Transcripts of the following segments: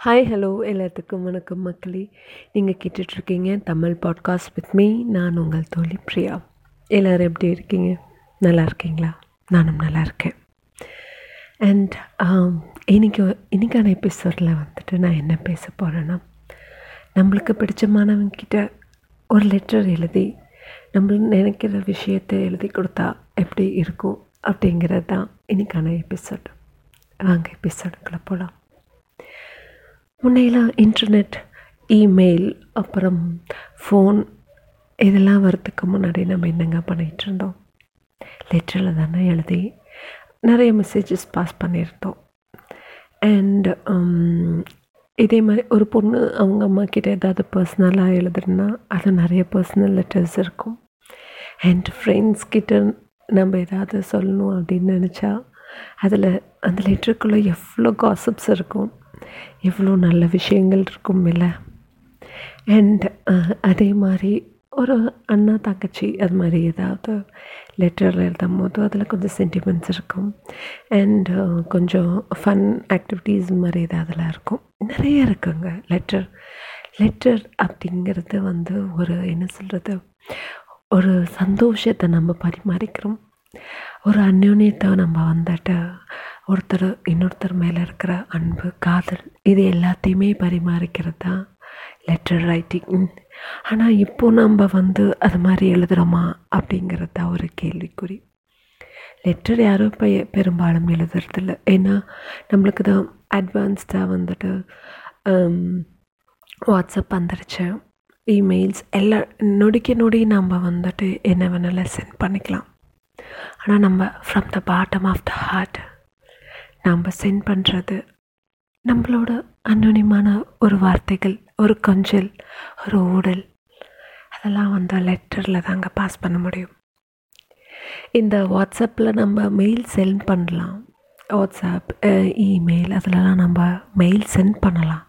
Hi hello எல்லாத்துக்கும் வணக்கம் மக்களே. நீங்கள் கேட்டுட்ருக்கீங்க தமிழ் பாட்காஸ்ட் வித் மீ நான் உங்கள் தோழி பிரியா. எல்லோரும் எப்படி இருக்கீங்க? நல்லா இருக்கீங்களா? நானும் நல்லா இருக்கேன். அண்ட் um, இன்றைக்கி இன்றைக்கான எபிசோடில் வந்துட்டு நான் என்ன பேச போகிறேன்னா நம்மளுக்கு பிடிச்சமானவங்கிட்ட ஒரு லெட்டர் எழுதி நம்ம நினைக்கிற விஷயத்தை எழுதி கொடுத்தா எப்படி இருக்கும் அப்படிங்கிறது தான் இன்றைக்கான எபிசோட் வாங்க எபிசோடுக்குள்ளே போகலாம் முன்னையெல்லாம் இன்டர்நெட் இமெயில் அப்புறம் ஃபோன் இதெல்லாம் வரத்துக்கு முன்னாடி நம்ம என்னங்க பண்ணிகிட்டு இருந்தோம்? லெட்டரில் தானே எழுதி நிறைய மெசேஜஸ் பாஸ் பண்ணியிருந்தோம். அண்ட் um, இதே மாதிரி ஒரு பொண்ணு அவங்க அம்மா கிட்ட ஏதாவது பர்சனலாக எழுதுனா அது நிறைய பர்சனல் லெட்டர்ஸ் இருக்கும். அண்ட் ஃப்ரெண்ட்ஸ் கிட்ட நம்ம ஏதாவது சொல்லணும் அப்படின்னு நினச்சா அதில் அந்த லெட்டருக்குள்ளே எவ்வளோ காசிப்ஸ் இருக்கும். எவ்வளோ நல்ல விஷயங்கள் இருக்கும் இல்லை? அண்ட் அதே மாதிரி ஒரு அண்ணா தங்கச்சி அது மாதிரி ஏதாவது லெட்டரில் எழுதும் போது அதில் கொஞ்சம் சென்டிமெண்ட்ஸ் இருக்கும். அண்ட் கொஞ்சம் ஃபன் ஆக்டிவிட்டீஸ் மாதிரி ஏதாவதுலாம் இருக்கும். நிறைய இருக்குங்க லெட்டர் லெட்டர் அப்படிங்கிறது வந்து ஒரு என்ன சொல்கிறது ஒரு சந்தோஷத்தை நம்ம பரிமாறிக்கிறோம். ஒரு அந்யோன்யத்தை நம்ம வந்துட்டு ஒருத்தர் இன்னொருத்தர் மேலே இருக்கிற அன்பு காதல் இது எல்லாத்தையுமே பரிமாறிக்கிறது? தான் லெட்டர் ரைட்டிங் ஆனால் இப்போ நம்ம வந்து அது மாதிரி எழுதுகிறோமா அப்படிங்கிறது தான் ஒரு கேள்விக்குறி. லெட்டர் யாரும் இப்போ பெரும்பாலும் எழுதுறதில்ல. ஏன்னா நம்மளுக்கு தான் அட்வான்ஸ்டாக வந்துட்டு um, வாட்ஸ்அப் வந்துருச்சு. இமெயில்ஸ் எல்லாம் நொடிக்க நொடி நம்ம வந்துட்டு என்ன வேணாலும் சென்ட் பண்ணிக்கலாம். ஆனால் நம்ம from the bottom of the heart நம்ம சென்ட் பண்ணுறது நம்மளோட அன்னோனியமான ஒரு வார்த்தைகள் ஒரு கொஞ்சல் ஒரு ஊடல் அதெல்லாம் வந்து லெட்டரில் தாங்க பாஸ் பண்ண முடியும். இந்த வாட்ஸ்அப்பில் நம்ம மெயில் சென்ட் பண்ணலாம். வாட்ஸ்அப் இமெயில் அதிலலாம் நம்ம மெயில் சென்ட் பண்ணலாம்.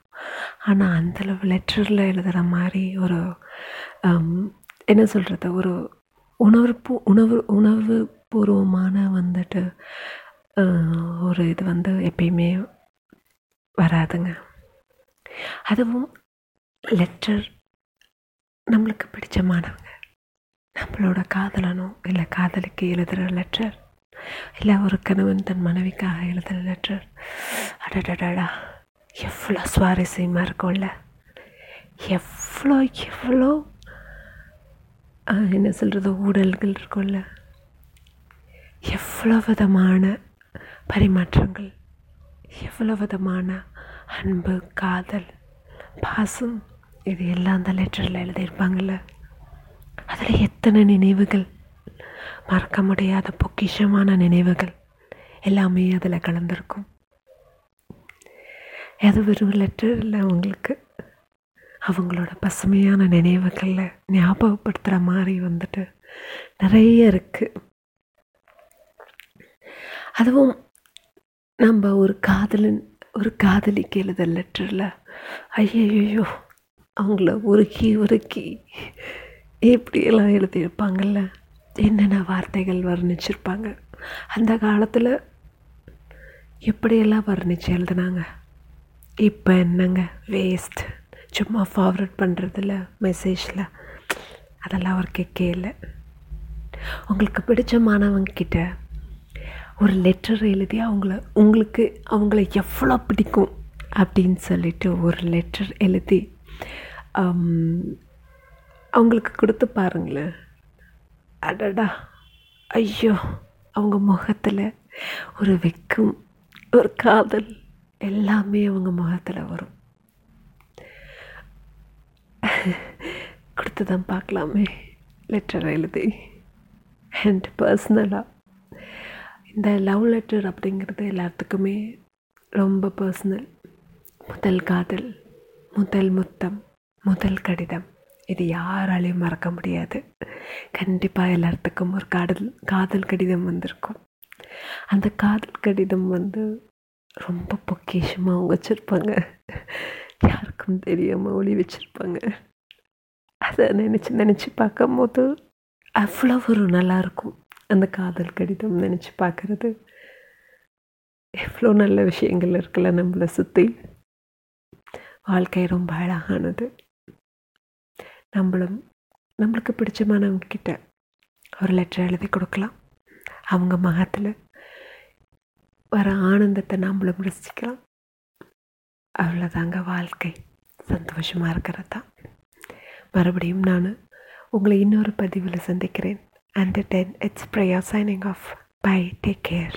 ஆனால் அந்தளவு லெட்டரில் எழுதுகிற மாதிரி ஒரு என்ன சொல்கிறது ஒரு உணர்வு உணவு உணவு பூர்வமான வந்துட்டு ஒரு இது வந்து எப்பயுமே வராதுங்க அதுவும் லெட்டர் நம்மளுக்கு பிடிச்சமானவங்க நம்மளோட காதலனோ இல்லை காதலிக்கு எழுதுகிற லெட்டர் இல்லை ஒரு கணவன் தன் மனைவிக்காக எழுதுகிற லெட்டர் அடடடடா எவ்வளோ சுவாரஸ்யமாக இருக்கும்ல எவ்வளோ எவ்வளோ என்ன சொல்கிறது ஊடல்கள் இருக்கும்ல எவ்வளோ விதமான பரிமாற்றங்கள். எவ்வளோ விதமான அன்பு காதல் பாசம் இது எல்லாம் அந்த லெட்டரில் எழுதியிருப்பாங்கள்ல அதில் எத்தனை நினைவுகள்? மறக்க முடியாத பொக்கிஷமான நினைவுகள் எல்லாமே அதில் கலந்துருக்கும். எது வெறும் லெட்டர் இல்லை அவங்களுக்கு அவங்களோட பசுமையான நினைவுகளில் ஞாபகப்படுத்துகிற மாதிரி வந்துட்டு நிறைய இருக்குது அதுவும் நம்ம ஒரு காதலன் ஒரு காதலிக்கு எழுத லெட்டரில் ஐயையோ அவங்கள உருக்கி உருக்கி எப்படியெல்லாம் எழுதியிருப்பாங்கல்ல என்னென்ன வார்த்தைகள் வர்ணிச்சிருப்பாங்க? அந்த காலத்தில் எப்படியெல்லாம் வர்ணித்து எழுதுனாங்க? இப்போ என்னங்க? வேஸ்ட் சும்மா ஃபார்வர்ட் பண்ணுறதில்ல மெசேஜில் அதெல்லாம் ஒரு கெக்கே இல்லை உங்களுக்கு பிடிச்ச மாணவங்கக்கிட்ட ஒரு லெட்டர் எழுதி அவங்கள உங்களுக்கு அவங்கள எவ்வளோ பிடிக்கும்? அப்படின்னு சொல்லிட்டு ஒரு லெட்டர் எழுதி அவங்களுக்கு கொடுத்து பாருங்களேன். அடடா ஐயோ அவங்க முகத்தில் ஒரு வெக்கம் ஒரு காதல் எல்லாமே அவங்க முகத்தில் வரும். கொடுத்து தான் பார்க்கலாமே லெட்டர் எழுதி. அண்ட் பர்சனலாக இந்த லவ் லெட்டர் அப்படிங்கிறது எல்லாத்துக்குமே ரொம்ப பர்சனல் முதல் காதல் முதல் முத்தம் முதல் கடிதம். இது யாராலையும் மறக்க முடியாது. கண்டிப்பாக எல்லாத்துக்கும் ஒரு காதல் காதல் கடிதம் வந்திருக்கும். அந்த காதல் கடிதம் வந்து ரொம்ப பொக்கிஷமாக அவங்க வச்சுருப்பாங்க. யாருக்கும் தெரியாமல் ஒளி வச்சுருப்பாங்க. அதை நினச்சி நினச்சி பார்க்கும் போது அவ்வளோ ஒரு நல்லாயிருக்கும் அந்த காதல் கடிதம் நினச்சி பார்க்குறது. எவ்வளோ நல்ல விஷயங்கள் இருக்குல்ல நம்மளை சுற்றி வாழ்க்கை ரொம்ப அழகானது. நம்மளும் நம்மளுக்கு பிடிச்சமானவங்க கிட்ட ஒரு லெட்டர் எழுதி கொடுக்கலாம். அவங்க மகத்தில் வர ஆனந்தத்தை நம்மளும் ரசிக்கலாம். அவ்வளோதாங்க வாழ்க்கை. சந்தோஷமாக இருக்கிறது தான். மறுபடியும் நான் உங்களை இன்னொரு பதிவில் சந்திக்கிறேன். Until then, it's prayer. signing off. Bye. Take care.